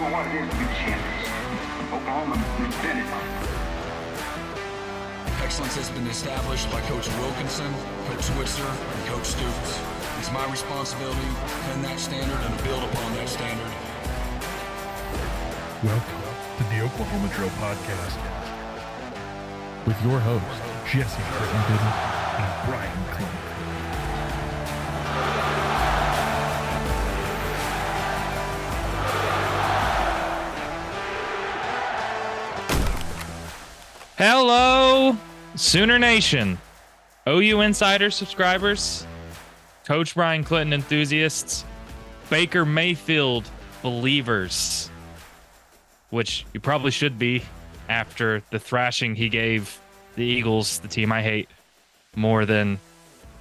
Oklahoma what it is to be champions. Oklahoma, we've been it. Excellence has been established by Coach Wilkinson, Coach Switzer, and Coach Stoops. It's my responsibility to defend that standard and to build upon that standard. Welcome to the Oklahoma Drill Podcast with your hosts, Jesse Crittenden and Bryan Clinton. Hello, Sooner Nation, OU Insider subscribers, Coach Bryan Clinton enthusiasts, Baker Mayfield believers, which you probably should be after the thrashing he gave the Eagles, the team I hate more than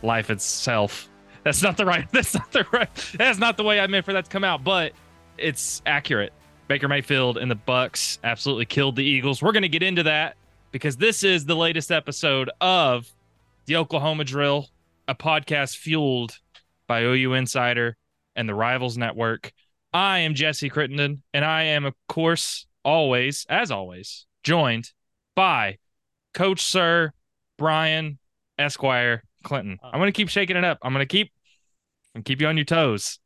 life itself. That's not the right. That's not the right. That's not the way I meant for that to come out, but it's accurate. Baker Mayfield and the Bucs absolutely killed the Eagles. We're going to get into that because this is the latest episode of the Oklahoma Drill, a podcast fueled by OU Insider and the Rivals Network. I am Jesse Crittenden, and I am, of course, always, as always, joined by Coach Sir Bryan Esquire Clinton. I'm going to keep shaking it up. I'm going to keep, and keep you on your toes.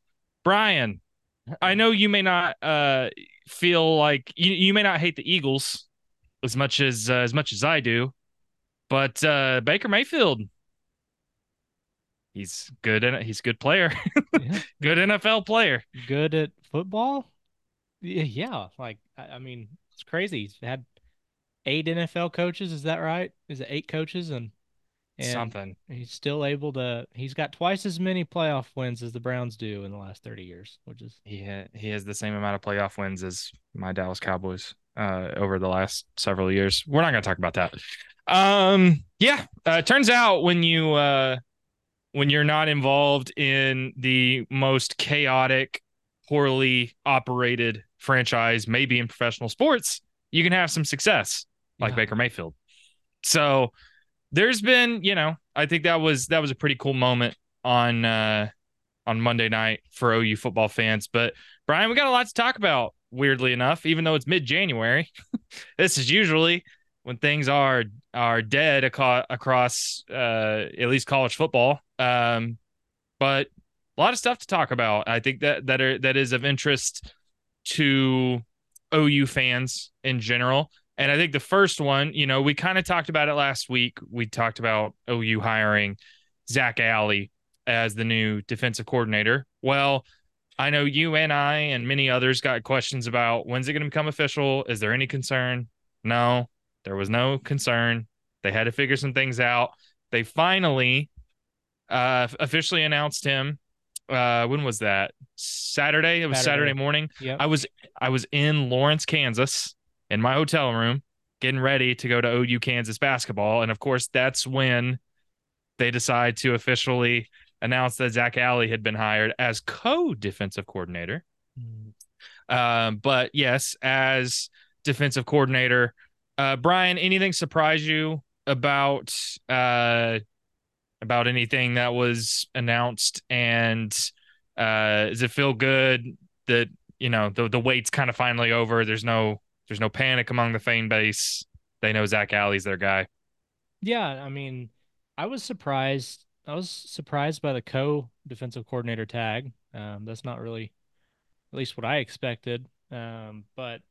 Bryan, I know you may not uh, feel like you, you may not hate the Eagles as much as uh, as much as I do. But uh, Baker Mayfield, he's good in it. He's a good player, Yeah. good NFL player. good at football. Yeah. Like I, mean, it's crazy. He's had eight NFL coaches. Is that right? Is it eight coaches and, and Something. He's still able to. He's got twice as many playoff wins as the Browns do in the last thirty years, which is He ha- he has the same amount of playoff wins as my Dallas Cowboys uh, over the last several years. We're not going to talk about that. Um, yeah. Uh, it turns out when you uh, when you're not involved in the most chaotic, poorly operated franchise, maybe in professional sports, you can have some success like Yeah. Baker Mayfield. So there's been, you know, I think that was that was a pretty cool moment on uh on Monday night for OU football fans. But Bryan, we got a lot to talk about, weirdly enough, even though it's mid-January. this is usually when things are are dead aco- across uh at least college football. Um but a lot of stuff to talk about. I think that that are that is of interest to OU fans in general. And I think the first one, you know, we kind of talked about it last week. We talked about OU hiring Zac Alley as the new defensive coordinator. Well, I know you and I and many others got questions about when's it going to become official? Is there any concern? No, there was no concern. They had to figure some things out. They finally uh, officially announced him. Uh, when was that? Saturday. It was Saturday. Saturday morning. yep. I was I was in Lawrence, Kansas, in my hotel room, getting ready to go to OU Kansas basketball, and of course, that's when they decide to officially announce that Zac Alley had been hired as co-defensive coordinator. Mm, Um, but yes, as defensive coordinator, uh, Bryan, anything surprise you about uh about anything that was announced? And uh, does it feel good that you know the the wait's kind of finally over? There's no there's no panic among the fan base. They know Zac Alley's their guy. Yeah, I mean, I was surprised. I was surprised by the co-defensive coordinator tag. Um, that's not really, at least what I expected. Um, but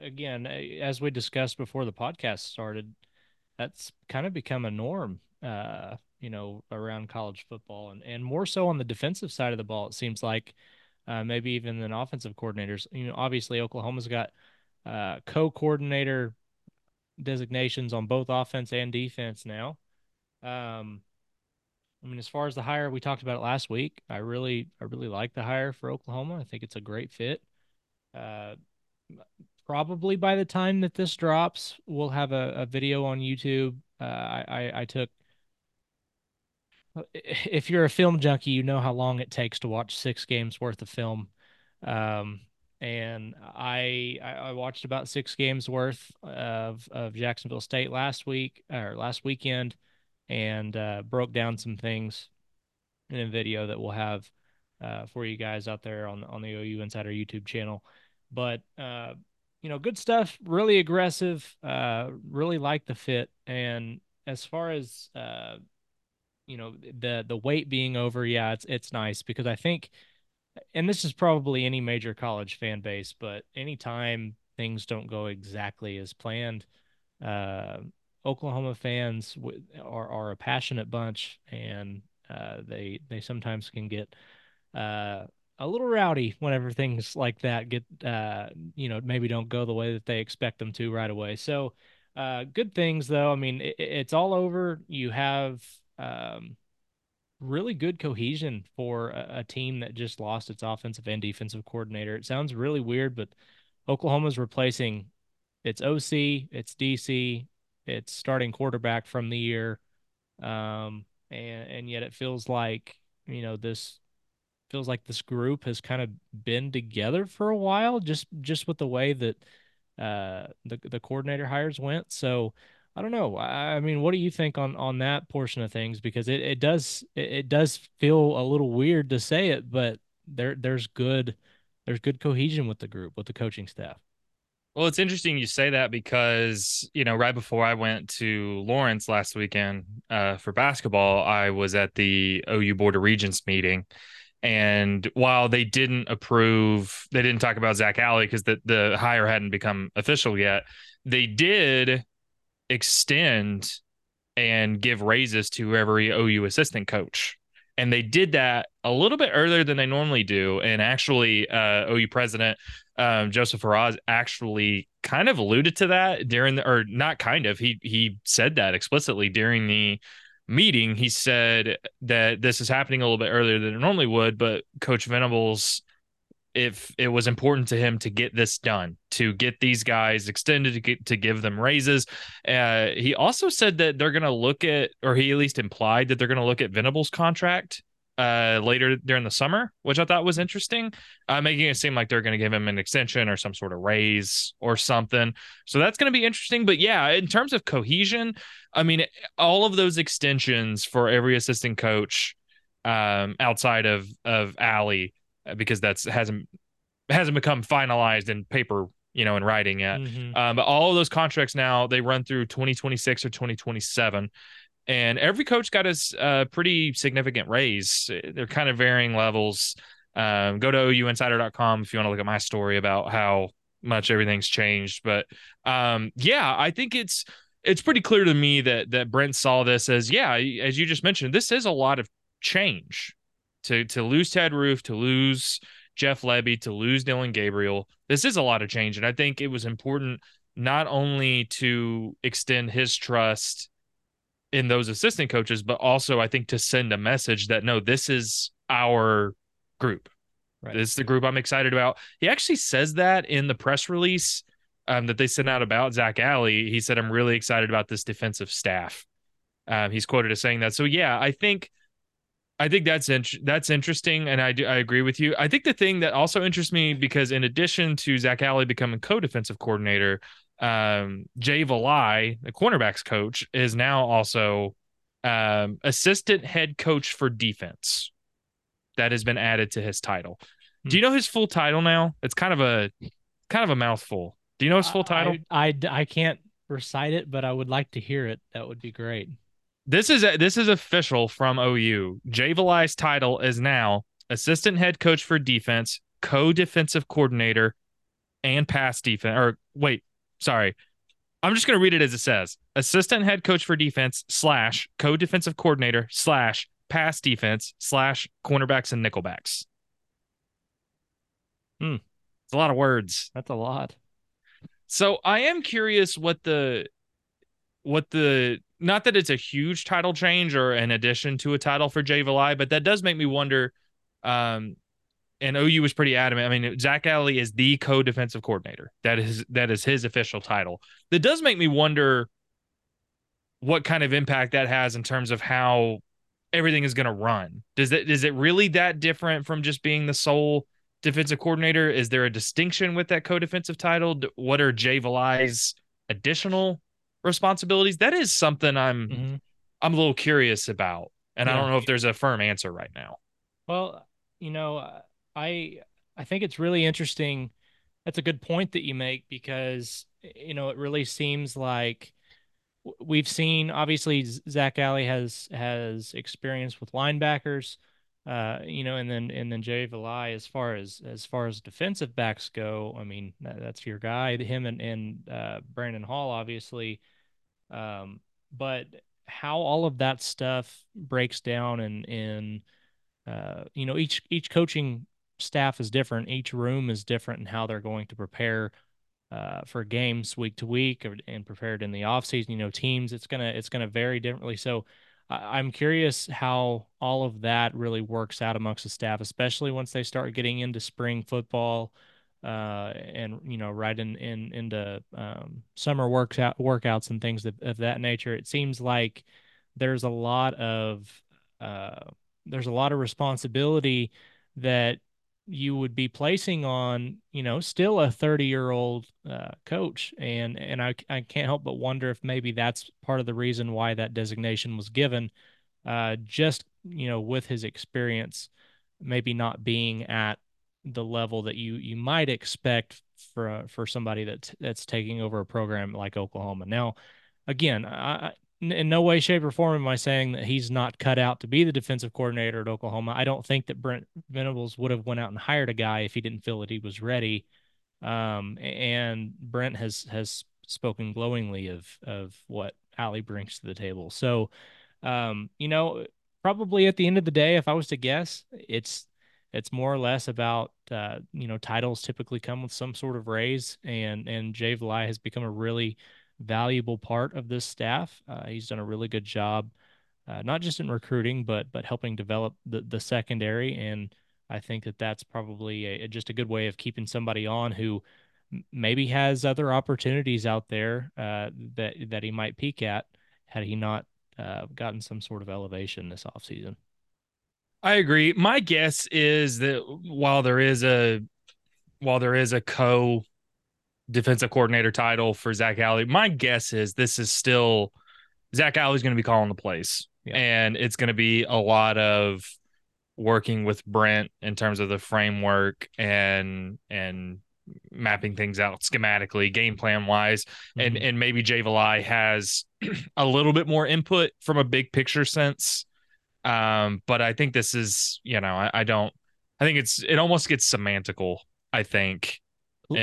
again, as we discussed before the podcast started, that's kind of become a norm. Uh, you know, around college football, and and more so on the defensive side of the ball. It seems like, uh, maybe even than offensive coordinators. You know, obviously Oklahoma's got uh, co-coordinator designations on both offense and defense now. Um, I mean, as far as the hire, we talked about it last week. I really, I really like the hire for Oklahoma. I think it's a great fit. Uh, probably by the time that this drops, we'll have a, a video on YouTube. Uh, I, I, I took. If you're a film junkie, you know how long it takes to watch six games worth of film. Um, and I, I I watched about six games worth of of Jacksonville State last week or last weekend, and uh, broke down some things in a video that we'll have uh, for you guys out there on on the OU Insider YouTube channel. but uh, you know, good stuff. Really aggressive. Uh, really like the fit. And as far as uh, you know, the the weight being over, yeah, it's it's nice because I think, and this is probably any major college fan base, but anytime things don't go exactly as planned, uh, Oklahoma fans w- are are a passionate bunch, and uh, they they sometimes can get uh, a little rowdy whenever things like that get uh, you know maybe don't go the way that they expect them to right away. So uh, good things though. I mean, it, it's all over. You have um, really good cohesion for a, a, team that just lost its offensive and defensive coordinator. It sounds really weird, but Oklahoma's replacing its OC, its DC, its starting quarterback from the year, um, and and yet it feels like you know this feels like this group has kind of been together for a while, just just with the way that uh, the the coordinator hires went. So I don't know. I, I mean, what do you think on on that portion of things? Because it, it does it, it does feel a little weird to say it, but there there's good there's good cohesion with the group with the coaching staff. Well, it's interesting you say that because, you know, right before I went to Lawrence last weekend uh, for basketball, I was at the OU Board of Regents meeting. And while they didn't approve, they didn't talk about Zach Alley because the, the hire hadn't become official yet. They did extend and give raises to every OU assistant coach. And they did that a little bit earlier than they normally do. And actually, uh, OU president um, Joseph Harroz actually kind of alluded to that during the, or not kind of, he he said that explicitly during the meeting, he said that this is happening a little bit earlier than it normally would, but Coach Venables, if it was important to him to get this done, to get these guys extended, to, get, to give them raises. Uh, he also said that they're going to look at, or he at least implied that they're going to look at Venables' contract uh, later during the summer, which I thought was interesting, uh, making it seem like they're going to give him an extension or some sort of raise or something. So that's going to be interesting. But yeah, in terms of cohesion, I mean, all of those extensions for every assistant coach um, outside of of Alley, uh, because that's hasn't hasn't become finalized in paper, you know, in writing yet. Mm-hmm. Um, but all of those contracts now they run through 2026 or 2027 and every coach got a uh, pretty significant raise. They're kind of varying levels. Um, go to ouinsider.com if you want to look at my story about how much everything's changed. But um, yeah, I think it's it's pretty clear to me that that Brent saw this as yeah, as you just mentioned, this is a lot of change to to lose Ted Roof, to lose Jeff Lebby, to lose Dillon Gabriel. This is a lot of change, and I think it was important not only to extend his trust in those assistant coaches, but also I think to send a message that no, this is our group. Right. This is the group I'm excited about. He actually says that in the press release um, that they sent out about Zac Alley. He said, I'm really excited about this defensive staff. Um, he's quoted as saying that. So yeah, I think I think that's in- that's interesting, and I do I agree with you. I think the thing that also interests me because in addition to Zac Alley becoming co-defensive coordinator, um, Jay Valai, the cornerbacks coach, is now also um, assistant head coach for defense. That has been added to his title. Hmm. Do you know his full title now? It's kind of a kind of a mouthful. Do you know his full title? I, I, I can't recite it, but I would like to hear it. That would be great. This is a, this is official from OU. Jay Valai's title is now assistant head coach for defense, co-defensive coordinator, and pass defense. Or wait, sorry. I'm just going to read it as it says assistant head coach for defense slash co defensive coordinator slash pass defense slash cornerbacks and nickelbacks. Hmm. It's a lot of words. That's a lot. So I am curious what the, what the, not that it's a huge title change or an addition to a title for Jay Valai, but that does make me wonder um, and OU was pretty adamant. I mean, Zac Alley is the co-defensive coordinator. That is that is his official title. That does make me wonder what kind of impact that has in terms of how everything is going to run. Does it is it really that different from just being the sole defensive coordinator? Is there a distinction with that co-defensive title? What are Jay Valai's additional responsibilities? That is something I'm mm-hmm. I'm a little curious about, and yeah. I don't know if there's a firm answer right now. Well, you know, I I think it's really interesting that's a good point that you make because you know it really seems like we've seen obviously Zac Alley has has experience with linebackers, uh, you know, and then and then Jay Valai as far as as far as defensive backs go. I mean, that, that's your guy. Him and and uh, Brandon Hall, obviously, um, but how all of that stuff breaks down and in uh, you know each each coaching staff is different. Each room is different in how they're going to prepare uh, for games week to week and prepared in the off season. You know, teams it's gonna it's gonna vary differently. So I, I'm curious how all of that really works out amongst the staff, especially once they start getting into spring football. Uh, and you know, right in, in into um, summer workout workouts and things of, of that nature. It seems like there's a lot of uh, there's a lot of responsibility that you would be placing on, you know, still a 30 year old uh, coach. And, and I, I can't help but wonder if maybe that's part of the reason why that designation was given. Uh, just, you know, with his experience, maybe not being at the level that you, you might expect for, for somebody that's, that's taking over a program like Oklahoma. Now, again, I, in no way, shape, or form am I saying that he's not cut out to be the defensive coordinator at Oklahoma. I don't think that Brent Venables would have went out and hired a guy if he didn't feel that he was ready. Um, and Brent has has spoken glowingly of of what Alley brings to the table. So, um, you know, probably at the end of the day, if I was to guess, it's it's more or less about uh, you know titles typically come with some sort of raise, and and Jay Valai has become a really valuable part of this staff. Uh, he's done a really good job, uh, not just in recruiting, but but helping develop the the secondary. And I think that that's probably a, just a good way of keeping somebody on who maybe has other opportunities out there uh, that that he might peak at had he not uh, gotten some sort of elevation this offseason. I agree. My guess is that while there is a while there is a co defensive coordinator title for Zac Alley. My guess is this is still Zac Alley's going to be calling the plays, yeah. and it's going to be a lot of working with Brent in terms of the framework and and mapping things out schematically, game plan wise, mm-hmm. and and maybe Jay Valai has a little bit more input from a big picture sense. Um, but I think this is, you know, I, I don't. I think it's it almost gets semantical. I think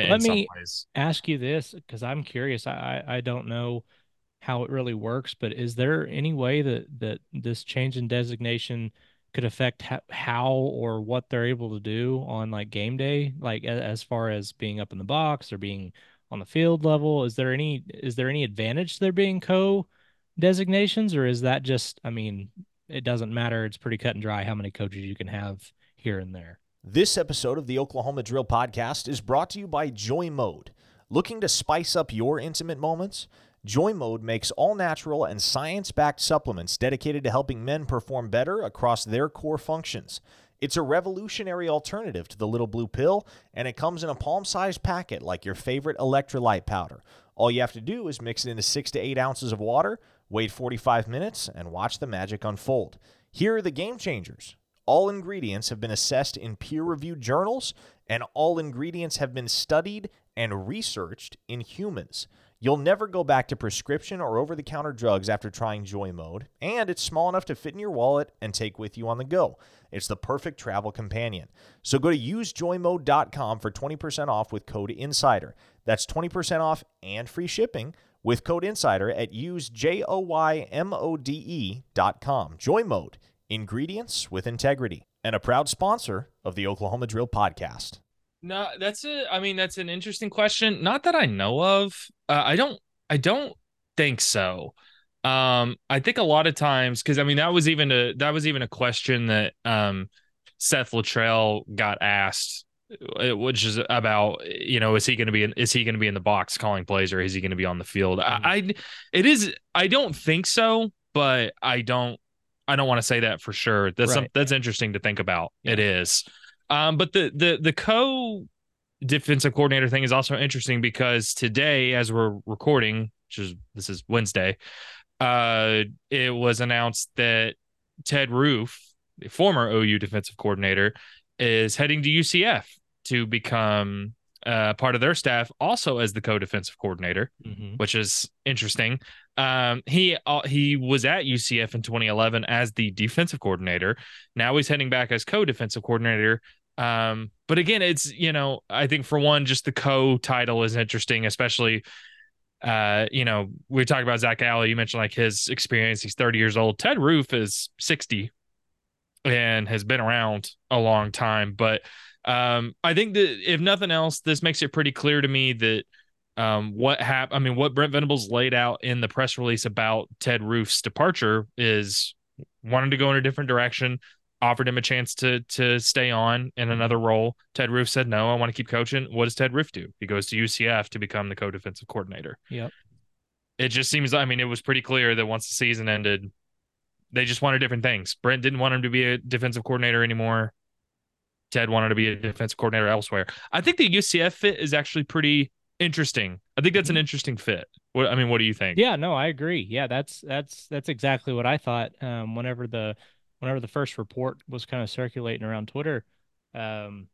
let me ask you this because I'm curious. I, I don't know how it really works, but is there any way that that this change in designation could affect ha- how or what they're able to do on like game day, like as far as being up in the box or being on the field level? Is there any is there any advantage to there being co designations, or is that just? I mean, it doesn't matter. It's pretty cut and dry how many coaches you can have here and there. This episode of the Oklahoma Drill Podcast is brought to you by Joy Mode. Looking to spice up your intimate moments? Joy Mode makes all natural and science backed supplements dedicated to helping men perform better across their core functions. It's a revolutionary alternative to the little blue pill, and it comes in a palm sized packet like your favorite electrolyte powder. All you have to do is mix it into six to eight ounces of water, wait 45 minutes, and watch the magic unfold. Here are the game changers. All ingredients have been assessed in peer reviewed journals, and all ingredients have been studied and researched in humans. You'll never go back to prescription or over the counter drugs after trying Joy Mode, and it's small enough to fit in your wallet and take with you on the go. It's the perfect travel companion. So go to usejoymode.com for 20% off with code INSIDER. That's 20% off and free shipping with code INSIDER at usejoymode.com. Joy Mode Ingredients with Integrity, and a proud sponsor of the Oklahoma Drill podcast. No, that's a. I mean, that's an interesting question. Not that I know of. Uh, I don't. I don't think so. Um, I think a lot of times because I mean that was even a that was even a question that um Seth Littrell got asked, uh, which is about you know is he going to be in, is he going to be in the box calling plays or is he going to be on the field? Mm-hmm. I, I it is I don't think so, but I don't I don't want to say that for sure. That's right. some, that's interesting to think about. Yeah. It is. Um, but the the the co defensive coordinator thing is also interesting because today, as we're recording, which is this is Wednesday, uh, it was announced that Ted Roof, the former OU defensive coordinator, is heading to UCF to become uh, part of their staff also as the co-defensive coordinator, Mhm. which is interesting. Um, he uh, he was at UCF in 2011 as the defensive coordinator. Now he's heading back as co-defensive coordinator. Um, but again, it's you know I think for one, just the co title is interesting, especially. Uh, you know, we talked about Zac Alley. You mentioned like his experience. He's 30 years old. Ted Roof is 60 and has been around a long time. But um, I think that if nothing else, this makes it pretty clear to me that um, what happened. I mean, what Brent Venables laid out in the press release about Ted Roof's departure is wanted to go in a different direction. Offered him a chance to to stay on in another role. Ted Roof said no. I want to keep coaching. What does Ted Roof do? He goes to UCF to become the co-defensive coordinator. Yep. It just seems. I mean, it was pretty clear that once the season ended, they just wanted different things. Brent didn't want him to be a defensive coordinator anymore. Ted wanted to be a defensive coordinator elsewhere. I think the UCF fit is actually pretty interesting. I think that's an interesting fit. What I mean, what do you think? Yeah, no, I agree. Yeah, that's that's that's exactly what I thought. Um, whenever the whenever the first report was kind of circulating around Twitter, um,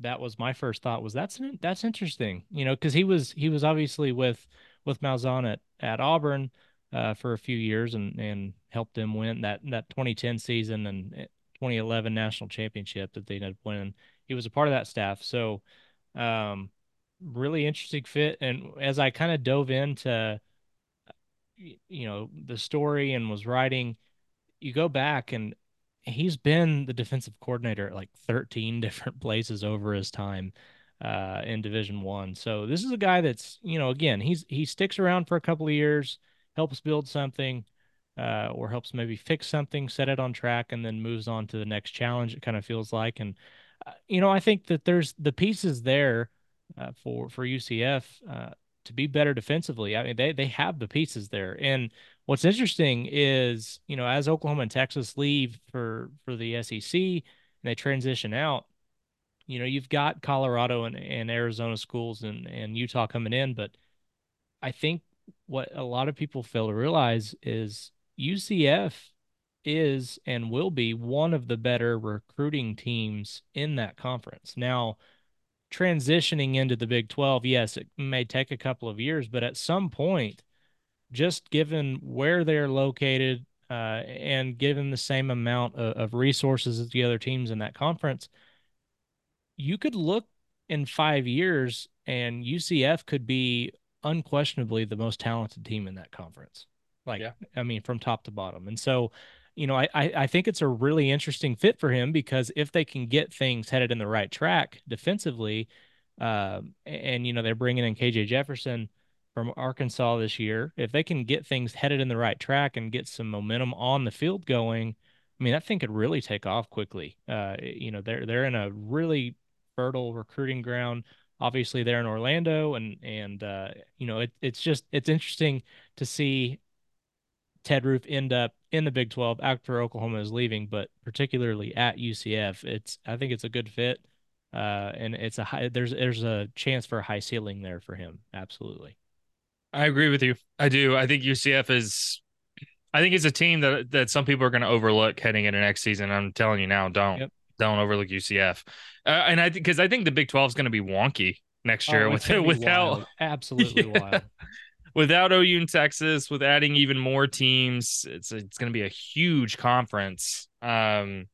that was my first thought was that's an- that's interesting. You know, because he was he was obviously with with Malzahn at at Auburn uh, for a few years and and helped them win that that 2010 season and 2011 national championship that they ended up winning. He was a part of that staff, so um, really interesting fit. And as I kind of dove into you know the story and was writing you go back and he's been the defensive coordinator at like 13 different places over his time uh in division one so this is a guy that's you know again he's he sticks around for a couple of years helps build something uh or helps maybe fix something set it on track and then moves on to the next challenge it kind of feels like. And uh, you know i think that there's the pieces there uh, for for ucf uh to be better defensively. I mean they they have the pieces there. And what's interesting is, you know, as Oklahoma and Texas leave for for the SEC and they transition out, you know, you've got Colorado and, and Arizona schools and and Utah coming in, but I think what a lot of people fail to realize is UCF is and will be one of the better recruiting teams in that conference. Now, transitioning into the Big 12, yes, it may take a couple of years, but at some point just given where they're located uh, and given the same amount of, of, resources as the other teams in that conference, you could look in five years and UCF could be unquestionably the most talented team in that conference. Like, yeah. I mean, from top to bottom. And so, you know, I, I think it's a really interesting fit for him because if they can get things headed in the right track defensively, uh, and, you know, they're bringing in KJ Jefferson – from Arkansas this year, if they can get things headed in the right track and get some momentum on the field going, I mean, that thing could really take off quickly. Uh, you know, they're they're in a really fertile recruiting ground. Obviously, they're in Orlando, and and uh, you know, it, it's just it's interesting to see Ted Roof end up in the Big 12 after Oklahoma is leaving, but particularly at UCF, it's I think it's a good fit, uh, and it's a high. There's there's a chance for a high ceiling there for him. Absolutely. I agree with you. I do. I think UCF is. I think it's a team that that some people are going to overlook heading into next season. I'm telling you now, don't yep. don't overlook UCF. Uh, and I because I think the Big 12 is going to be wonky next year oh, with without wild. absolutely yeah. wild. Without OU and Texas, with adding even more teams, it's it's going to be a huge conference. Um,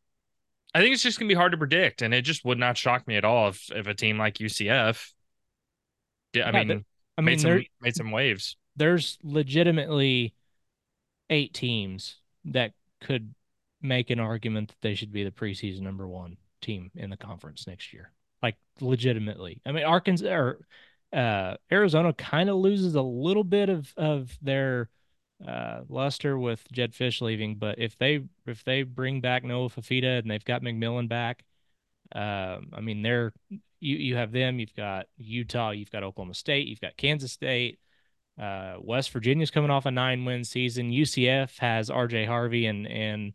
I think it's just going to be hard to predict, and it just would not shock me at all if if a team like UCF. I yeah, mean, I mean, made some made some waves. There's legitimately eight teams that could make an argument that they should be the preseason number one team in the conference next year. Like legitimately. I mean, Arkansas or uh, Arizona kind of loses a little bit of of their uh, luster with Jedd Fisch leaving, but if they if they bring back Noah Fifita and they've got McMillan back, um, I mean they're you you have them. You've got Utah. You've got Oklahoma State. You've got Kansas State. Uh, West Virginia's coming off a nine win season. UCF has R.J. Harvey and and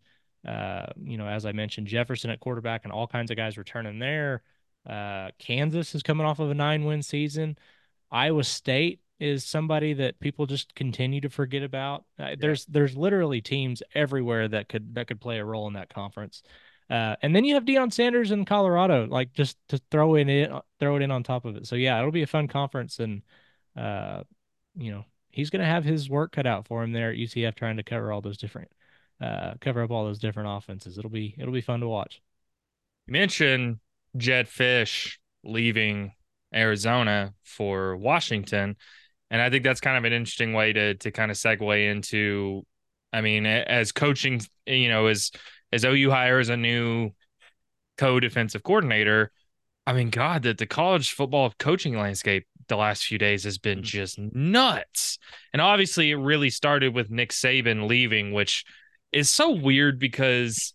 uh, you know as I mentioned Jefferson at quarterback and all kinds of guys returning there. Uh, Kansas is coming off of a nine win season. Iowa State is somebody that people just continue to forget about. Uh, yeah. There's there's literally teams everywhere that could that could play a role in that conference. Uh, and then you have Deion Sanders in Colorado, like just to throw in it, throw it in on top of it. So yeah, it'll be a fun conference, and uh, you know, he's gonna have his work cut out for him there at UCF, trying to cover all those different, uh, cover up all those different offenses. It'll be it'll be fun to watch. You mentioned Jedd Fisch leaving Arizona for Washington, and I think that's kind of an interesting way to to kind of segue into. I mean, as coaching, you know, as as OU hires a new co-defensive coordinator, I mean, God, that the college football coaching landscape the last few days has been Mm-hmm. just nuts. And obviously, it really started with Nick Saban leaving, which is so weird because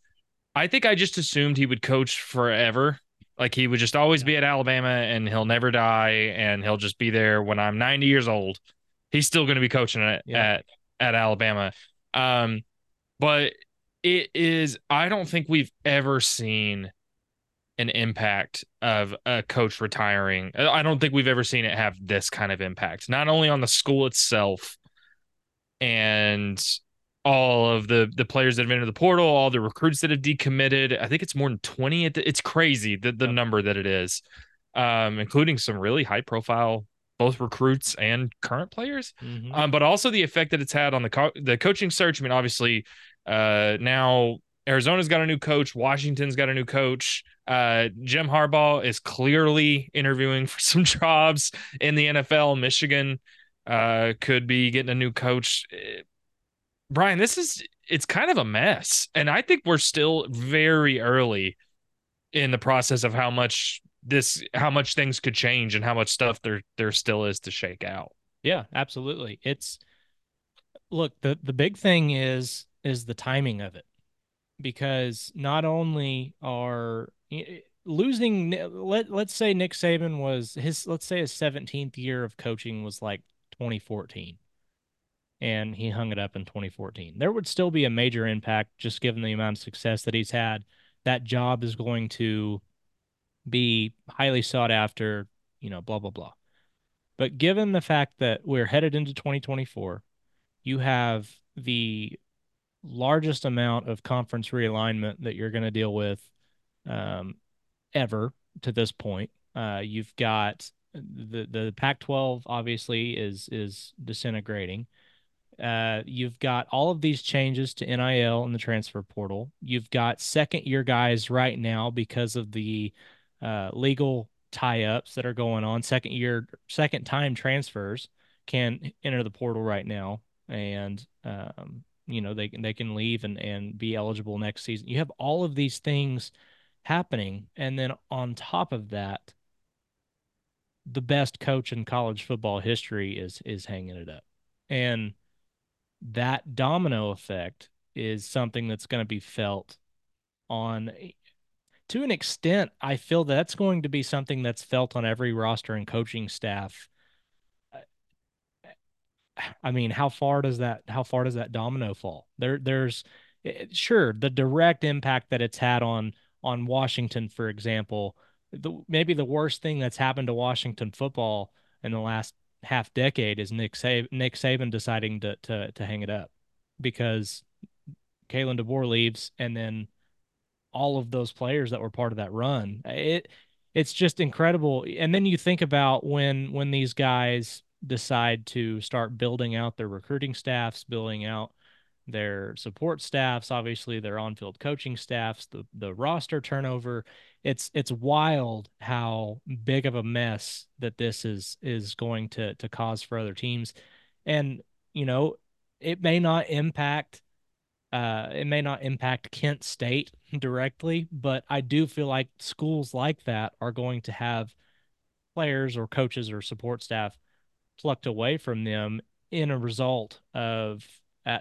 I think I just assumed he would coach forever. Like he would just always be at Alabama and he'll never die and he'll just be there when I'm 90 years old. He's still going to be coaching at, Yeah. at at Alabama. Um, but it is I don't think we've ever seen an impact of a coach retiring. I don't think we've ever seen it have this kind of impact, not only on the school itself and all of the the players that have entered the portal, all the recruits that have decommitted. I think it's more than 20. It's crazy the, the number that it is, um, including some really high profile both recruits and current players Mhm. um, but also the effect that it's had on the co- the coaching search. I mean, obviously, uh, now Arizona's got a new coach, Washington's got a new coach. Uh, Jim Harbaugh is clearly interviewing for some jobs in the NFL. Michigan uh, could be getting a new coach. Bryan, this is it's kind of a mess, and I think we're still very early in the process of how much this how much things could change and how much stuff there there still is to shake out. Yeah, absolutely. It's look, the the big thing is is the timing of it. Because not only are losing let let's say Nick Saban was his let's say his 17th year of coaching was like 2014 and he hung it up in 2014. There would still be a major impact just given the amount of success that he's had. That job is going to be highly sought after, you know, blah blah blah. But given the fact that we're headed into 2024, you have the largest amount of conference realignment that you're going to deal with um, ever to this point. Uh, you've got the the Pac-12 obviously is is disintegrating. Uh, you've got all of these changes to NIL and the transfer portal. You've got second year guys right now because of the uh, legal tie-ups that are going on. Second year, second time transfers can enter the portal right now, and um, you know they can they can leave and and be eligible next season. You have all of these things happening, and then on top of that, the best coach in college football history is is hanging it up, and that domino effect is something that's going to be felt on to an extent i feel that's going to be something that's felt on every roster and coaching staff. I mean how far does that how far does that domino fall? There there's eh, sure the direct impact that it's had on on washington for example the maybe the worst thing that's happened to washington football in the last half decade is Nick Saban, Nick Saban deciding to to to hang it up because Kalen DeBoer leaves and then all of those players that were part of that run. It it's just incredible. And then you think about when when these guys decide to start building out their recruiting staffs, building out their support staffs, obviously their on-field coaching staffs, the the roster turnover. It's it's wild how big of a mess that this is is going to to cause for other teams. And you know, it may not impact uh it may not impact Kent State directly, but I do feel like schools like that are going to have players or coaches or support staff plucked away from them in a result of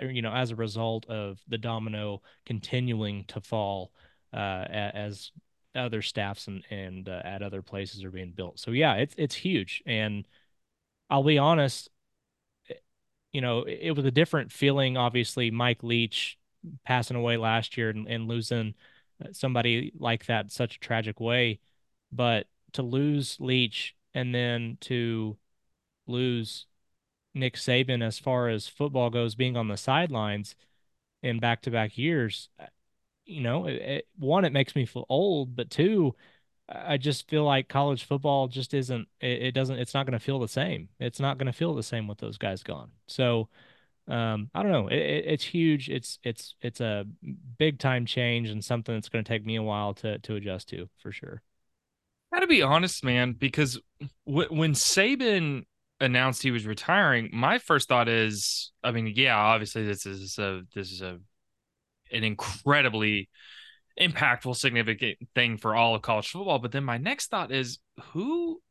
you know as a result of the domino continuing to fall uh as other staffs and and uh, at other places are being built. So yeah, it's it's huge. And I'll be honest you know, it, it was a different feeling. Obviously Mike Leach passing away last year and, and losing uh, somebody like that such a tragic way, but to lose Leach and then to lose Nick Saban as far as football goes being on the sidelines in back-to-back years, uh, you know, it, it, one, it makes me feel old, but two, I just feel like college football just isn't. It, it doesn't. It's not going to feel the same. It's not going to feel the same with those guys gone. So, um, I don't know. It, it's huge. It's it's it's a big time change and something that's going to take me a while to to adjust to for sure. Got to be honest, man, because w- when Saban announced he was retiring, my first thought is, I mean, yeah, obviously this is a this is a an incredibly impactful, significant thing for all of college football. But then my next thought is who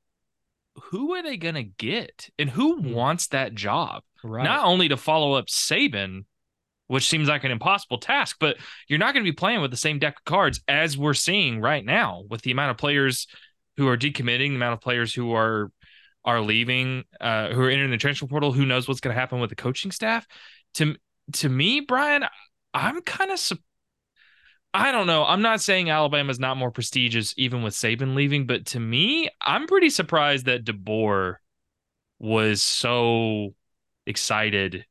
who are they gonna get? And who hmm. wants that job? Right. Not only to follow up Saban, which seems like an impossible task, but you're not going to be playing with the same deck of cards as we're seeing right now with the amount of players who are decommitting, the amount of players who are are leaving, uh, who are entering the transfer portal. Who knows what's going to happen with the coaching staff? To to me, Bryan, I'm kind of su- I don't know. I'm not saying Alabama's not more prestigious even with Saban leaving, but to me, I'm pretty surprised that DeBoer was so excited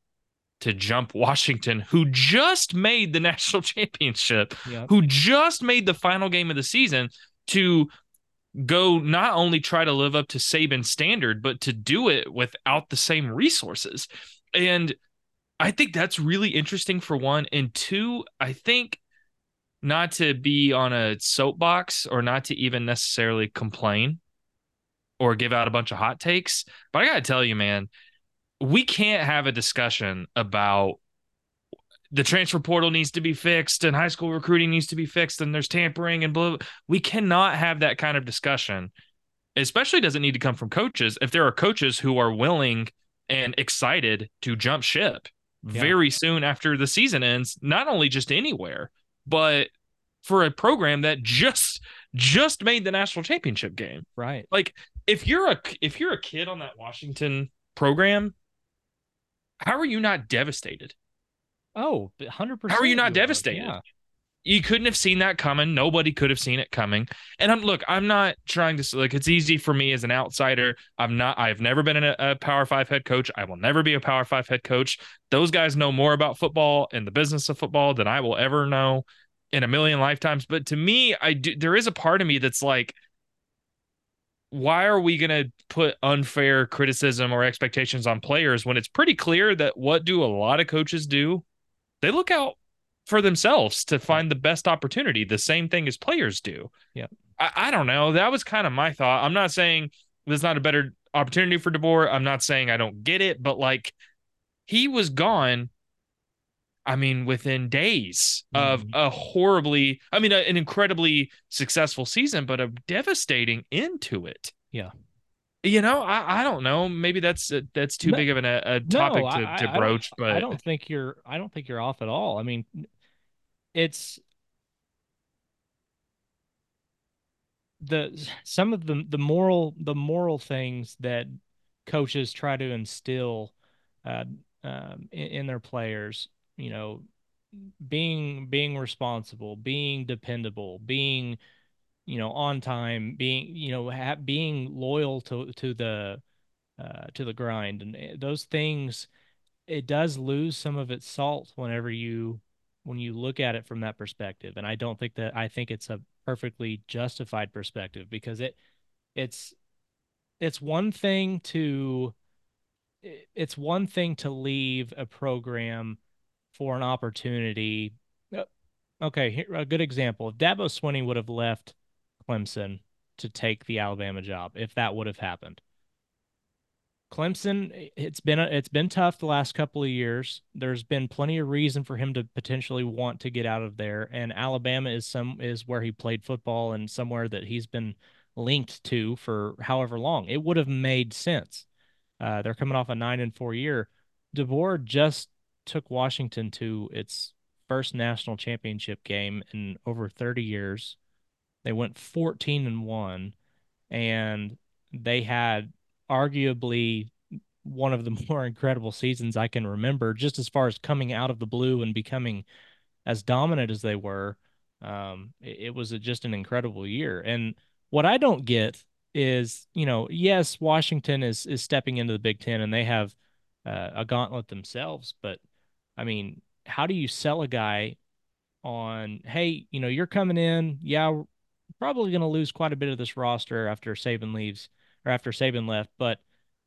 to jump Washington, who just made the national championship, yep. who just made the final game of the season, to go not only try to live up to Saban's standard, but to do it without the same resources. And I think that's really interesting for one. And two, I think not to be on a soapbox or not to even necessarily complain or give out a bunch of hot takes, but I got to tell you, man, we can't have a discussion about the transfer portal needs to be fixed and high school recruiting needs to be fixed and there's tampering and blah. We cannot have that kind of discussion. Especially doesn't need to come from coaches if there are coaches who are willing and excited to jump ship yeah. very soon after the season ends, not only just anywhere, but for a program that just just made the national championship game. Right. Like if you're a if you're a kid on that Washington program, how are you not devastated? Oh, 100%. How are you not devastated? Yeah. You couldn't have seen that coming. Nobody could have seen it coming. And I'm look, I'm not trying to like it's easy for me as an outsider. I'm not I've never been a, a Power 5 head coach. I will never be a Power 5 head coach. Those guys know more about football and the business of football than I will ever know in a million lifetimes. But to me, I do there is a part of me that's like why are we going to put unfair criticism or expectations on players when it's pretty clear that what do a lot of coaches do? They look out for themselves to find the best opportunity, the same thing as players do. Yeah. I, I don't know. That was kind of my thought. I'm not saying there's not a better opportunity for DeBoer. I'm not saying I don't get it, but like he was gone I mean, within days of mm-hmm. a horribly, I mean, a, an incredibly successful season, but a devastating end to it. Yeah. You know, I, I don't know. Maybe that's uh, that's too no, big of an, a, topic no, to, I, to broach, I but I don't think you're I don't think you're off at all. I mean, it's the some of the the moral the moral things that coaches try to instill uh, um, in, in their players you know being being responsible being dependable being you know on time being you know ha- being loyal to to the uh, to the grind and eh, those things it does lose some of its salt whenever you when you look at it from that perspective and i don't think that i think it's a perfectly justified perspective because it it's it's one thing to it's one thing to leave a program for an opportunity. Uh, okay, here, a good example. If Dabo Swinney would have left Clemson to take the Alabama job, if that would have happened. Clemson, it's been it's been tough the last couple of years. There's been plenty of reason for him to potentially want to get out of there, and Alabama is some is where he played football and somewhere that he's been linked to for however long. It would have made sense. Uh, they're coming off a nine and four year. DeBoer just took Washington to its first national championship game in over 30 years. They went 14 and 1 and they had arguably one of the more incredible seasons I can remember just as far as coming out of the blue and becoming as dominant as they were. Um, it, it was a, just an incredible year. And what I don't get is, you know, yes, Washington is is stepping into the Big 10 and they have uh, a gauntlet themselves, but I mean, how do you sell a guy on, hey, you know, you're coming in, yeah, probably going to lose quite a bit of this roster after Saban leaves or after Saban left, but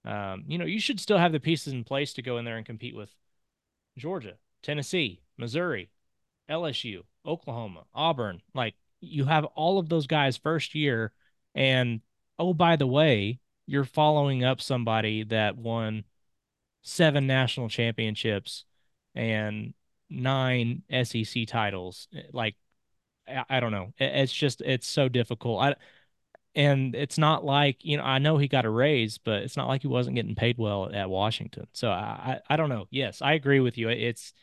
um, you know, you should still have the pieces in place to go in there and compete with Georgia, Tennessee, Missouri, LSU, Oklahoma, Auburn. Like you have all of those guys first year and oh by the way, you're following up somebody that won seven national championships and nine SEC titles. Like I, I don't know. It, it's just it's so difficult. I and it's not like you know I know he got a raise, but it's not like he wasn't getting paid well at Washington. So I I, I don't know. Yes, I agree with you. It's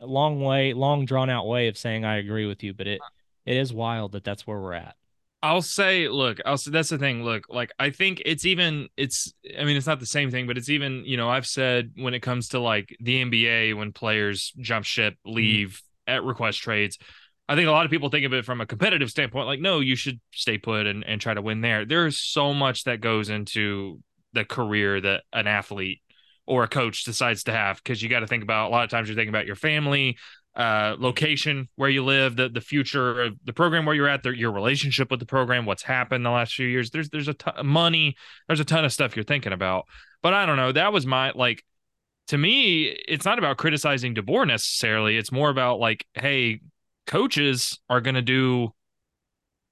a long way, long drawn out way of saying I agree with you, but it it is wild that that's where we're at. I'll say, look, I'll say that's the thing. Look, like I think it's even it's I mean, it's not the same thing, but it's even, you know, I've said when it comes to like the NBA when players jump ship, Mm-hmm. leave at request trades. I think a lot of people think of it from a competitive standpoint, like, no, you should stay put and, and try to win there. There's so much that goes into the career that an athlete or a coach decides to have because you got to think about a lot of times you're thinking about your family, uh, location where you live, the the future of the program where you're at, the, your relationship with the program, what's happened the last few years. There's there's a ton money, there's a ton of stuff you're thinking about. But I don't know. That was my like to me, it's not about criticizing DeBoer necessarily. It's more about like, hey, coaches are going to do.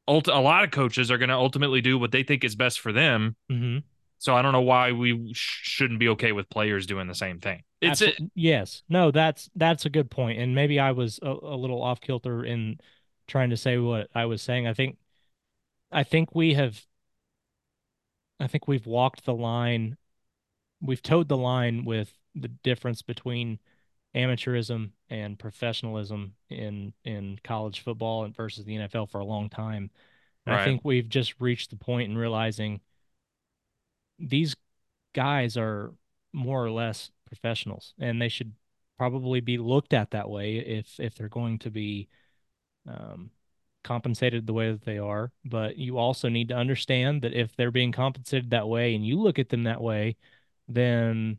Ult- a lot of coaches are going to ultimately do what they think is best for them. Mm-hmm. So I don't know why we sh- shouldn't be okay with players doing the same thing. It's it. Absol- yes. No, that's that's a good point. And maybe I was a, a little off kilter in trying to say what I was saying. I think I think we have I think we've walked the line we've towed the line with the difference between amateurism and professionalism in in college football and versus the NFL for a long time. And I think we've just reached the point in realizing these guys are more or less professionals and they should probably be looked at that way if if they're going to be um, compensated the way that they are. But you also need to understand that if they're being compensated that way and you look at them that way then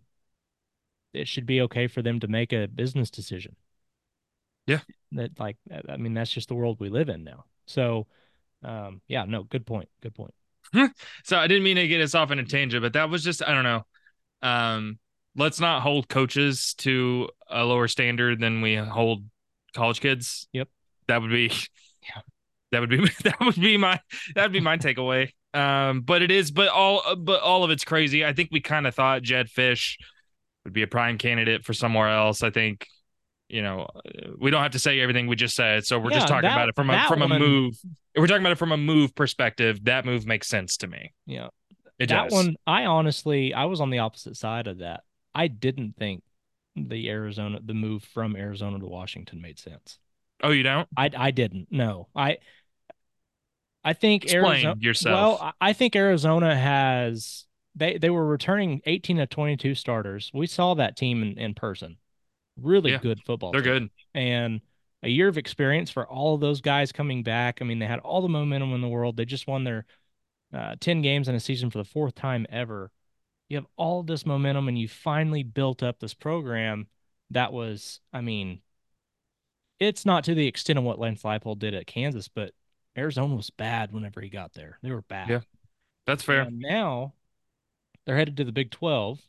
it should be okay for them to make a business decision Yeah. that like i mean that's just the world we live in now so um yeah no good point good point so I didn't mean to get us off in a tangent, but that was just I don't know. Um, let's not hold coaches to a lower standard than we hold college kids. Yep. That would be Yeah. that would be that would be my that would be my takeaway. Um, but it is, but all but all of it's crazy. I think we kind of thought Jedd Fisch would be a prime candidate for somewhere else. I think you know uh, we don't have to say everything we just said, so we're just talking that- about it from a from a move. If we're talking about it from a move perspective, that move makes sense to me. yeah It that does. one i honestly i was on the opposite side of that i didn't think the arizona the move from arizona to washington made sense Oh, you don't? i i didn't no i i think Explain arizona yourself. well I- i think arizona has they they were returning 18 to 22 starters we saw that team in, in person really Yeah, good football They're team. good. and a year of experience for all of those guys coming back. I mean, they had all the momentum in the world. They just won their uh, 10 games in a season for the fourth time ever. You have all this momentum, and you finally built up this program that was, I mean, it's not to the extent of what Lance Leipold did at Kansas, but Arizona was bad whenever he got there. They were bad. Yeah. That's fair. And now they're headed to the Big 12,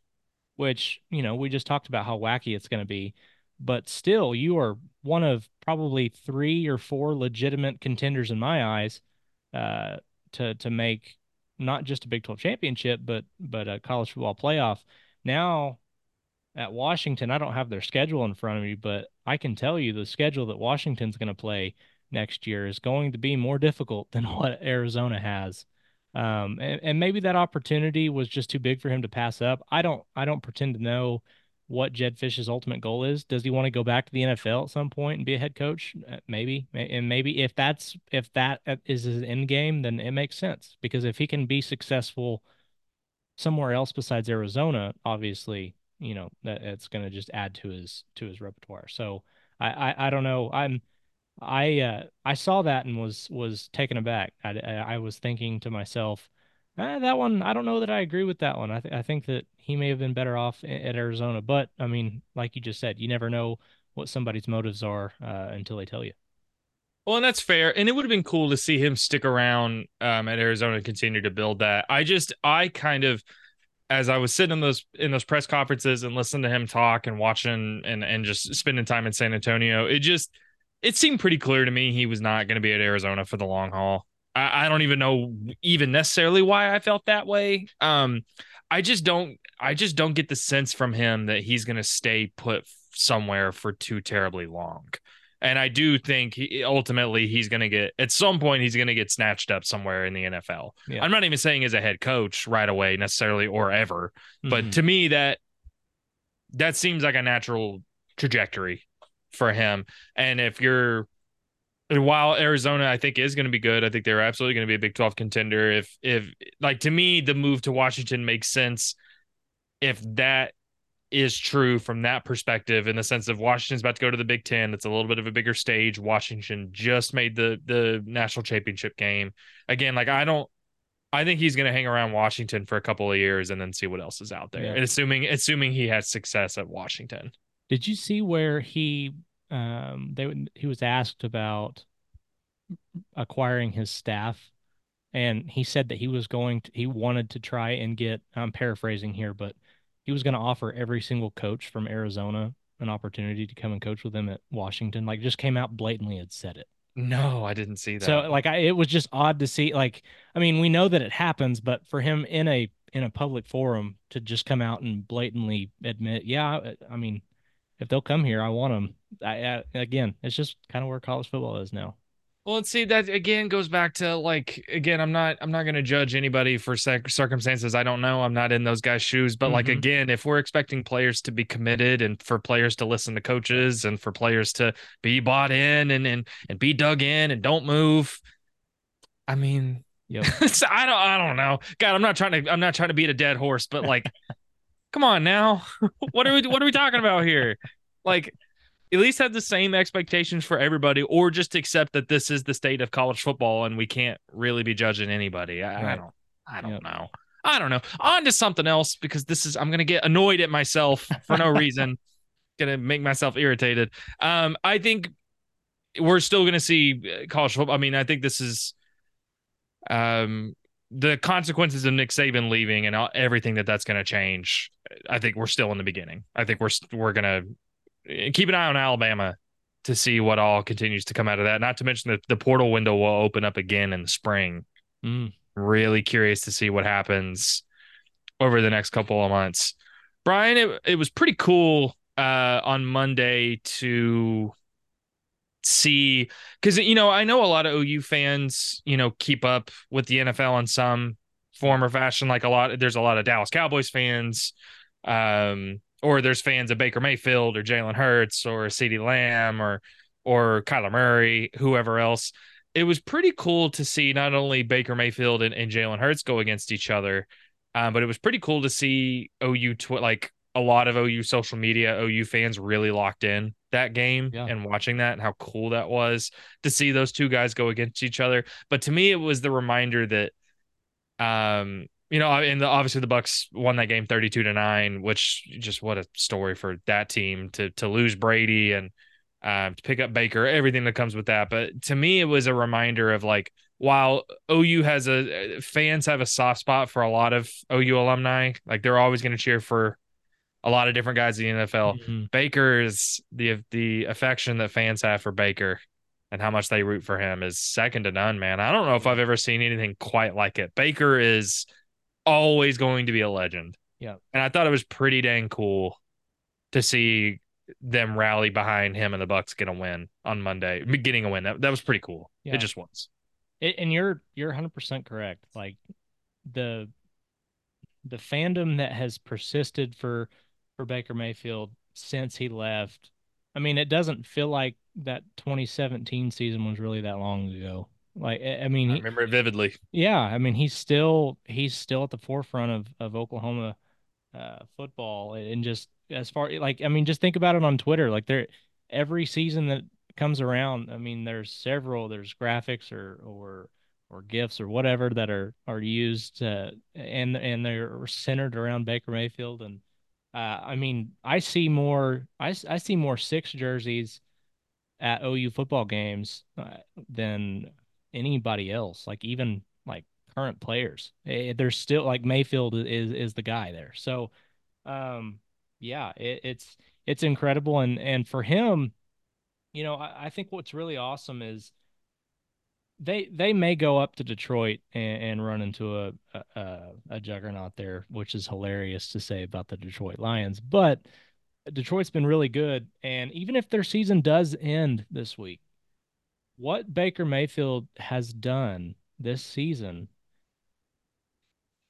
which, you know, we just talked about how wacky it's going to be. But still, you are one of probably three or four legitimate contenders in my eyes uh, to to make not just a Big 12 championship, but but a college football playoff. Now at Washington, I don't have their schedule in front of me, but I can tell you the schedule that Washington's going to play next year is going to be more difficult than what Arizona has. Um, and, and maybe that opportunity was just too big for him to pass up. I don't I don't pretend to know what Jedd Fisch's ultimate goal is. Does he want to go back to the NFL at some point and be a head coach? Uh, Maybe. And maybe if that's if that uh, his end game, then it makes sense because if he can be successful somewhere else besides Arizona, obviously, you know, that it's going to just add to his to his repertoire. So I, I I don't know. I'm I uh I saw that and was was taken aback. I I, was thinking to myself, eh, that one I don't know that I agree with that one. I th- I think that he may have been better off at Arizona, but I mean, like you just said, you never know what somebody's motives are uh, until they tell you. Well, and that's fair. And it would have been cool to see him stick around um, at Arizona and continue to build that. I just, I kind of, as I was sitting in those in those press conferences and listening to him talk and watching and and just spending time in San Antonio, it just it seemed pretty clear to me he was not going to be at Arizona for the long haul. I, I don't even know even necessarily why I felt that way. Um, I just don't I just don't get the sense from him that he's going to stay put somewhere for too terribly long. And I do think he, ultimately he's going to get at some point he's going to get snatched up somewhere in the NFL. Yeah. I'm not even saying as a head coach right away necessarily or ever, but Mhm. to me that that seems like a natural trajectory for him. And if you're while Arizona I think is going to be good, I think they're absolutely going to be a Big 12 contender if if like to me the move to Washington makes sense if that is true from that perspective in the sense of Washington's about to go to the Big Ten. It's a little bit of a bigger stage. Washington just made the the national championship game. Again, like I don't I think he's gonna hang around Washington for a couple of years and then see what else is out there. Yeah. And assuming assuming he has success at Washington. Did you see where he um they he was asked about acquiring his staff and he said that he was going to he wanted to try and get I'm paraphrasing here but he was going to offer every single coach from Arizona an opportunity to come and coach with him at Washington like just came out blatantly had said it. No, I didn't see that. So like I it was just odd to see like I mean we know that it happens but for him in a in a public forum to just come out and blatantly admit yeah I, I mean if they'll come here I want them I, I again it's just kind of where college football is now. Well, and see that again goes back to like again, I'm not I'm not going to judge anybody for cir- circumstances I don't know. I'm not in those guys' shoes, but like Mhm. again, if we're expecting players to be committed and for players to listen to coaches and for players to be bought in and and and be dug in and don't move, I mean, so I don't I don't know. God, I'm not trying to I'm not trying to beat a dead horse, but like, come on now, what are we what are we talking about here? Like at least have the same expectations for everybody, or just accept that this is the state of college football and we can't really be judging anybody. I, I don't, I don't Yep. know. I don't know. On to something else because this is I'm gonna get annoyed at myself for no reason. gonna make myself irritated. Um, I think we're still gonna see uh, college football. I mean, I think this is um the consequences of Nick Saban leaving and all, everything that that's going to change. I think we're still in the beginning. I think we're we're going to keep an eye on Alabama to see what all continues to come out of that. Not to mention that the portal window will open up again in the spring. Mm. Really curious to see what happens over the next couple of months. Bryan, it, it was pretty cool uh, on Monday to see because you know I know a lot of OU fans you know keep up with the NFL in some form or fashion. Like a lot, there's a lot of Dallas Cowboys fans, um, or there's fans of Baker Mayfield or Jalen Hurts or CeeDee Lamb or or Kyler Murray, whoever else. It was pretty cool to see not only Baker Mayfield and, and Jalen Hurts go against each other, um, but it was pretty cool to see OU tw- like a lot of OU social media, OU fans really locked in that game Yeah. and watching that and how cool that was to see those two guys go against each other. But to me, it was the reminder that, um, you know, and the, obviously the Bucs won that game thirty-two to nine, which just what a story for that team to to lose Brady and um, to pick up Baker, everything that comes with that. But to me, it was a reminder of like, while OU has a fans have a soft spot for a lot of OU alumni, like they're always going to cheer for a lot of different guys in the NFL. Mhm. Baker is the the affection that fans have for Baker and how much they root for him is second to none, man. I don't know if I've ever seen anything quite like it. Baker is always going to be a legend. Yeah. And I thought it was pretty dang cool to see them rally behind him and the Bucs get a win on Monday, getting a win. That, that was pretty cool. Yeah. It just was. It, and you're you're 100% correct. Like the the fandom that has persisted for for Baker Mayfield since he left. I mean, it doesn't feel like that 2017 season was really that long ago. Like I I mean, I remember it vividly. yeah, I mean, he's still he's still at the forefront of of Oklahoma uh, football, and just as far like I mean, just think about it on Twitter. Like there, every season that comes around, I mean, there's several. There's graphics or or or gifts or whatever that are are used, uh, and and they're centered around Baker Mayfield. And uh, I mean, I see more. I see more six jerseys at OU football games uh, than anybody else. Like even like current players, eh, there's still like Mayfield is is the guy there. So, um, yeah, it, it's it's incredible, and and for him, you know, I, I think what's really awesome is they they may go up to Detroit and, and run into a, a a juggernaut there, which is hilarious to say about the Detroit Lions. But Detroit's been really good, and even if their season does end this week, what Baker Mayfield has done this season,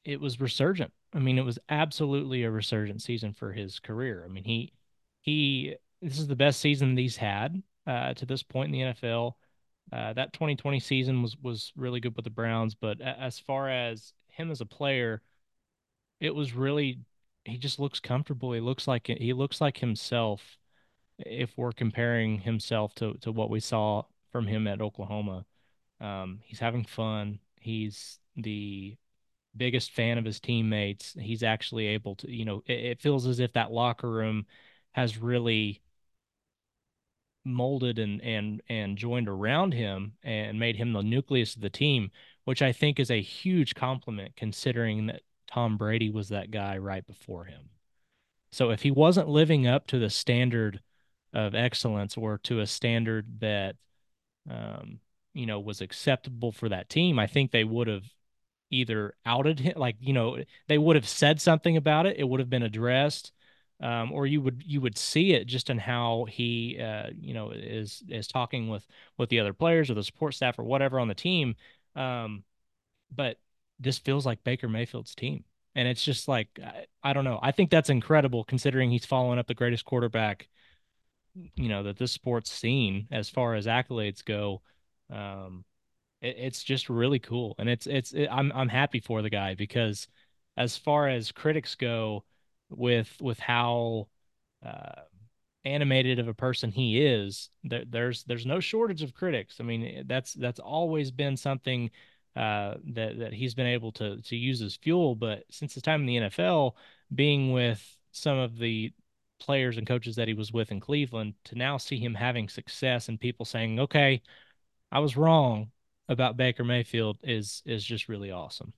it was resurgent. I mean, it was absolutely a resurgent season for his career. I mean, he he this is the best season he's had uh, to this point in the NFL. Uh, that 2020 season was was really good with the Browns, but as far as him as a player, it was really he just looks comfortable. He looks like he looks like himself. If we're comparing himself to to what we saw from him at Oklahoma, um, he's having fun. He's the biggest fan of his teammates. He's actually able to, you know, it, it feels as if that locker room has really molded and and and joined around him and made him the nucleus of the team, which I think is a huge compliment considering that Tom Brady was that guy right before him. So if he wasn't living up to the standard of excellence or to a standard that um, you know was acceptable for that team, I think they would have either outed him like you know they would have said something about it. It would have been addressed um, or you would you would see it just in how he uh, you know is is talking with with the other players or the support staff or whatever on the team. Um, but this feels like Baker Mayfield's team. And it's just like I, I don't know. I think that's incredible considering he's following up the greatest quarterback you know that this sport's seen as far as accolades go um, it, it's just really cool and it's it's it, I'm I'm happy for the guy because as far as critics go with with how uh, animated of a person he is, there, there's there's no shortage of critics. I mean, that's that's always been something uh, that that he's been able to to use as fuel. But since his time in the NFL, being with some of the players and coaches that he was with in Cleveland, to now see him having success and people saying, "Okay, I was wrong about Baker Mayfield," is is just really awesome.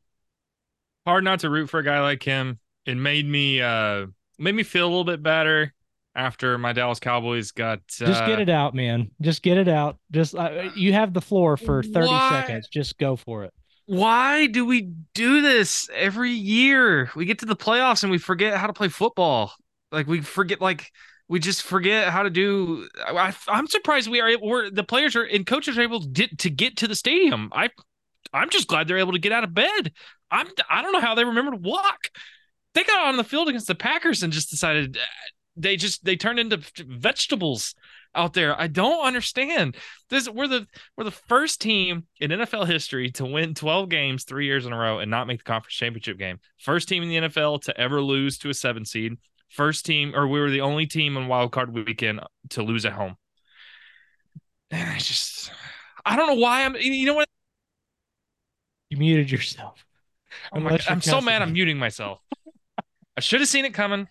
Hard not to root for a guy like him it made me uh made me feel a little bit better after my Dallas Cowboys got uh, Just get it out, man. Just get it out. Just uh, you have the floor for 30 why, seconds. Just go for it. Why do we do this every year? We get to the playoffs and we forget how to play football. Like we forget like we just forget how to do I, am surprised we are we're the players are and coaches are able to get, to get to the stadium. I I'm just glad they're able to get out of bed. I'm I don't know how they remember to walk they got on the field against the Packers and just decided uh, they just they turned into vegetables out there. I don't understand. This we're the we're the first team in NFL history to win 12 games 3 years in a row and not make the conference championship game. First team in the NFL to ever lose to a 7 seed. First team or we were the only team on wild card weekend to lose at home. And I just I don't know why I'm you know what you muted yourself. Oh my, I'm so mad I'm muting myself. I should have seen it coming.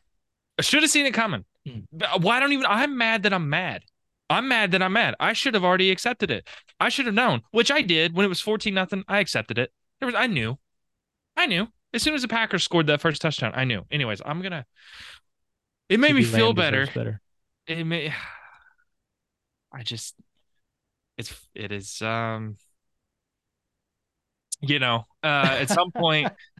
I should have seen it coming. Mm. Why don't even I'm mad that I'm mad. I'm mad that I'm mad. I should have already accepted it. I should have known, which I did when it was 14 nothing. I accepted it. There was I knew. I knew. As soon as the Packers scored that first touchdown, I knew. Anyways, I'm gonna it made me feel better. better. It may I just it's it is um you know, uh at some point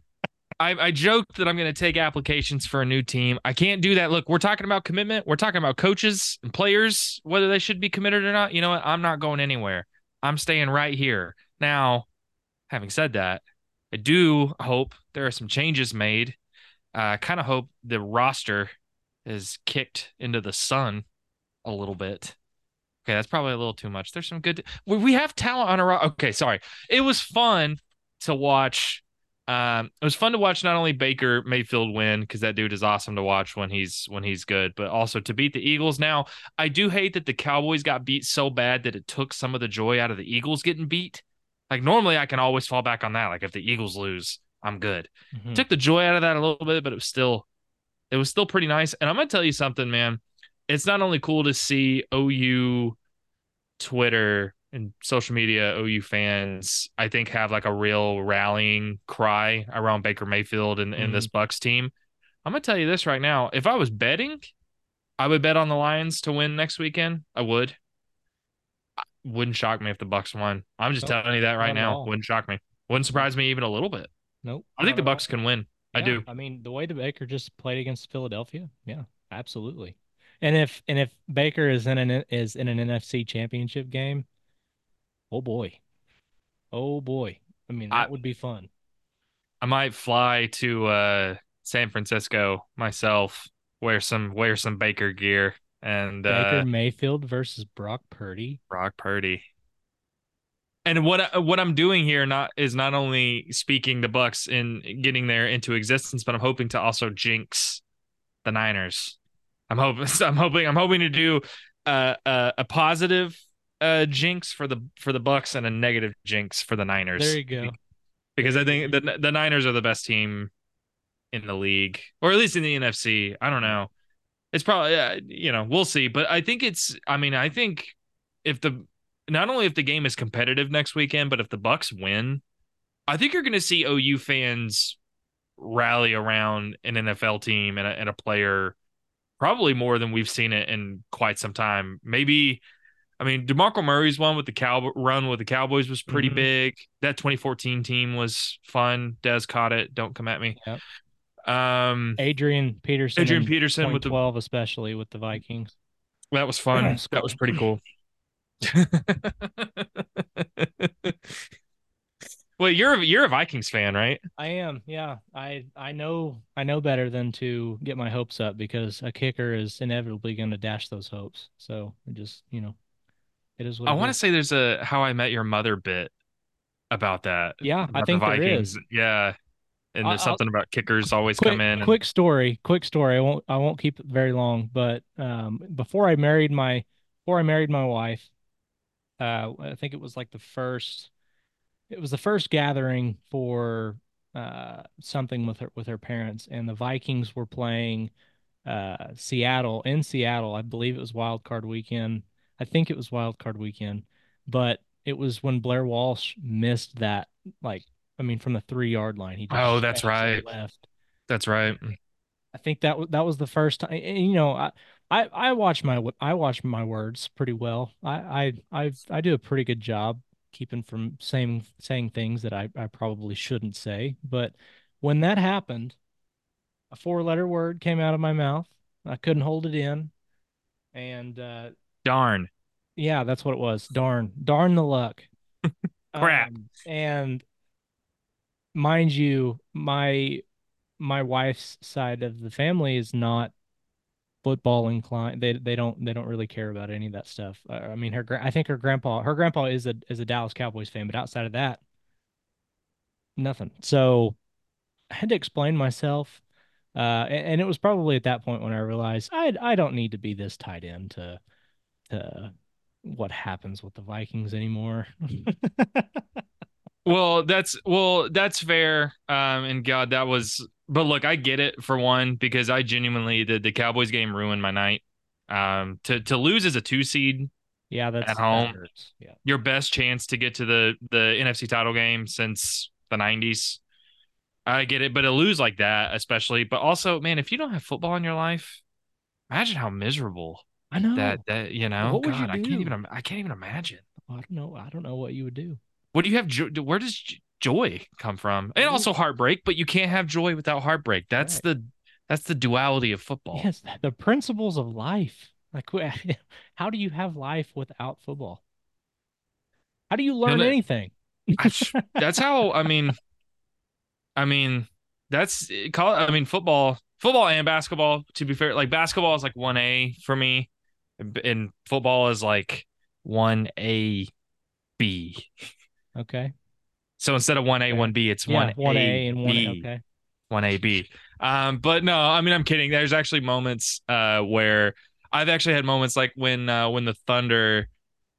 I, I joked that I'm going to take applications for a new team. I can't do that. Look, we're talking about commitment. We're talking about coaches and players, whether they should be committed or not. You know what? I'm not going anywhere. I'm staying right here. Now, having said that, I do hope there are some changes made. Uh, I kind of hope the roster is kicked into the sun a little bit. Okay, that's probably a little too much. There's some good. We have talent on a. Okay, sorry. It was fun to watch um, it was fun to watch not only Baker Mayfield win because that dude is awesome to watch when he's when he's good, but also to beat the Eagles. Now, I do hate that the Cowboys got beat so bad that it took some of the joy out of the Eagles getting beat. Like normally, I can always fall back on that. Like if the Eagles lose, I'm good. Mm-hmm. Took the joy out of that a little bit, but it was still it was still pretty nice. And I'm gonna tell you something, man. It's not only cool to see OU Twitter and social media OU fans, I think, have like a real rallying cry around Baker Mayfield and, and this mm-hmm. Bucs team. I'm gonna tell you this right now. If I was betting, I would bet on the Lions to win next weekend. I would. Wouldn't shock me if the Bucs won. I'm just Nope, telling you that right now. Wouldn't shock me. Wouldn't surprise me even a little bit. Nope. I think the at all. Bucs can win. I Yeah, do. I mean, the way the Baker just played against Philadelphia, yeah, absolutely. And if and if Baker is in an is in an NFC Championship game, oh boy, oh boy. I mean, that I- would be fun. I might fly to uh, San Francisco myself, wear some wear some Baker gear and Baker uh, Mayfield versus Brock Purdy. Brock Purdy. And what I- what I'm doing here not is not only speaking the Bucs in getting there into existence, but I'm hoping to also jinx the Niners. I'm hoping I'm hoping I'm hoping to do uh, a a positive uh, jinx for the for the Bucs and a negative jinx for the Niners. There you go. because I think the the Niners are the best team in the league, or at least in the NFC. I don't know. It's probably uh, you know we'll see, but I think it's. I mean, I think if the not only if the game is competitive next weekend, but if the Bucs win, I think you're going to see OU fans rally around an NFL team and a, and a player probably more than we've seen it in quite some time. Maybe. I mean, DeMarco Murray's one with the cow run with the Cowboys was pretty Mhm. big. That 2014 team was fun. Dez caught it. Don't come at me. Yep. Um, Adrian Peterson. Adrian Peterson with the 12, especially with the Vikings. that was fun. That was pretty cool. well, you're a, you're a Vikings fan, right? I am, yeah. I I know I know better than to get my hopes up because a kicker is inevitably going to dash those hopes. So it just you know, it is what I want to say there's a How I Met Your Mother bit about that. Yeah, I about the think there Vikings. is. Yeah, and I'll- there's something about kickers always quick, come in. and- quick story quick story i won't i won't keep it very long but um before i married my before i married my wife uh i think it was like the first it was the first gathering for uh something with her with her parents and the vikings were playing uh seattle in seattle i believe it was wild card weekend i think it was wild card weekend but it was when blair walsh missed that like i mean from the three yard line he just Oh, that's right. left That's right. I think that was that was the first time. And, you know, I I I watch my I watch my words pretty well. I I I I do a pretty good job keeping from saying saying things that I I probably shouldn't say. But when that happened, a four letter word came out of my mouth. I couldn't hold it in, and uh, Darn. yeah, that's what it was. Darn, darn the luck. Crap. Um, and mind you, my my wife's side of the family is not football inclined. They they don't they don't really care about any of that stuff. Uh, I mean, her I think her grandpa her grandpa is a is a Dallas Cowboys fan, but outside of that, nothing. So I had to explain myself. Uh, and, and it was probably at that point when I realized I I don't need to be this tied in to to what happens with the Vikings anymore. Well, that's well, that's fair. Um, and God, that was. But look, I get it for one because I genuinely the the Cowboys game ruined my night. Um, to to lose as a two seed, yeah, that's At home. hurts. Yeah. your best chance to get to the the NFC title game since the '90s. I get it, but to lose like that, especially, but also, man, if you don't have football in your life, imagine how miserable I know. that that you know. What would you God, I can't even I can't even imagine. I don't know. I don't know what you would do. What do you have? Where does joy come from? And mm-hmm. also heartbreak, but you can't have joy without heartbreak. That's Right. the that's the duality of football. Yes, the principles of life. Like, how do you have life without football? How do you learn know- anything? I that's how I mean. I mean, that's call. I mean, football, football and basketball. To be fair, like basketball is like one A for me, and- and football is like one A B. Okay. So instead of one A, one B, it's one one A and one B. A. Okay. one AB. Um, but no, I mean I'm kidding. There's actually moments uh where I've actually had moments like when uh when the Thunder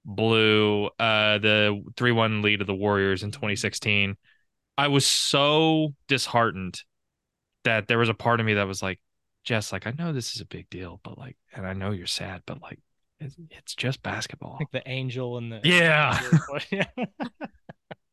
blew uh the 3-1 lead of the Warriors in 2016. I was so disheartened that there was a part of me that was like, Jess, like I know this is a big deal, but like and I know you're sad, but like It's, it's just basketball. Like the angel and the Yeah.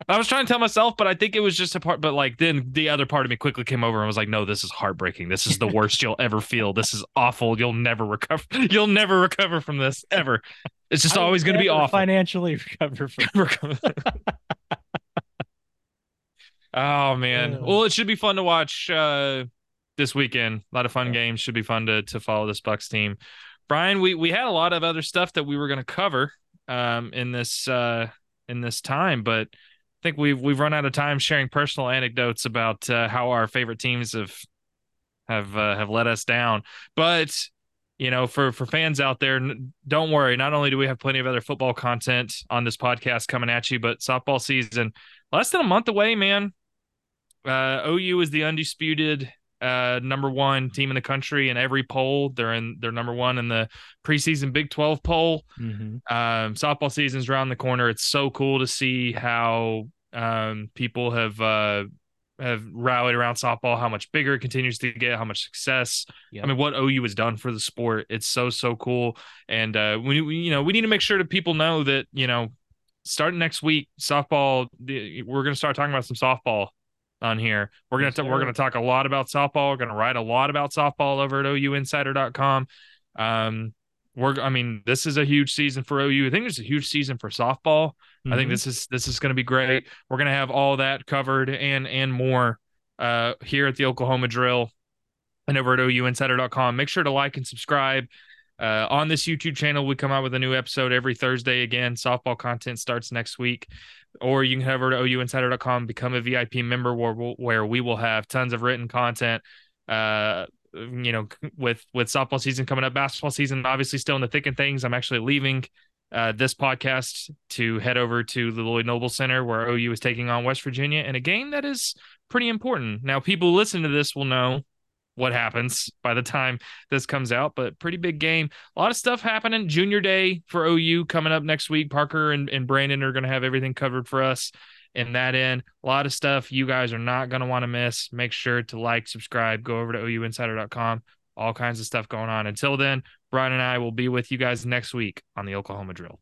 yeah. I was trying to tell myself, but I think it was just a part. But like then the other part of me quickly came over and was like, "No, this is heartbreaking. This is the worst you'll ever feel. This is awful. You'll never recover. You'll never recover from this ever. It's just I always going to be awful." Financially recover from. oh man. Well, it should be fun to watch uh, this weekend. A lot of fun games. Should be fun to to follow this Bucs team. Bryan, we we had a lot of other stuff that we were going to cover um, in this uh, in this time, but think we've we've run out of time sharing personal anecdotes about uh, how our favorite teams have have uh, have let us down. But you know, for for fans out there, don't worry. Not only do we have plenty of other football content on this podcast coming at you, but softball season less than a month away, man. Uh, OU is the undisputed uh, number one team in the country in every poll. They're in they're number one in the preseason Big Twelve poll. Mhm. Um, softball season's around the corner. It's so cool to see how um, people have uh, have rallied around softball. How much bigger it continues to get. How much success. I mean, what OU has done for the sport. It's so so cool. And uh, we, we you know we need to make sure that people know that you know starting next week softball. We're going to start talking about some softball on here. We're gonna Yes, we're gonna talk a lot about softball. We're gonna write a lot about softball over at OUinsider.com. Um, we're I mean, this is a huge season for OU. I think it's a huge season for softball. I think Mhm. this is this is going to be great. We're going to have all that covered and and more uh, here at the Oklahoma Drill and over at ouinsider.com. Make sure to like and subscribe. Uh, on this YouTube channel, we come out with a new episode every Thursday. Again, softball content starts next week. Or you can head over to ouinsider.com, become a VIP member where where we will have tons of written content. Uh, you know, with with softball season coming up, basketball season obviously still in the thick of things. I'm actually leaving uh, this podcast to head over to the Lloyd Noble Center where OU is taking on West Virginia in a game that is pretty important. Now, people who listen to this will know what happens by the time this comes out, but pretty big game. A lot of stuff happening. Junior Day for OU coming up next week. Parker and, and Brandon are going to have everything covered for us in that end. A lot of stuff you guys are not going to want to miss. Make sure to like, subscribe, go over to ouinsider.com. All kinds of stuff going on. Until then, Bryan and I will be with you guys next week on the Oklahoma Drill.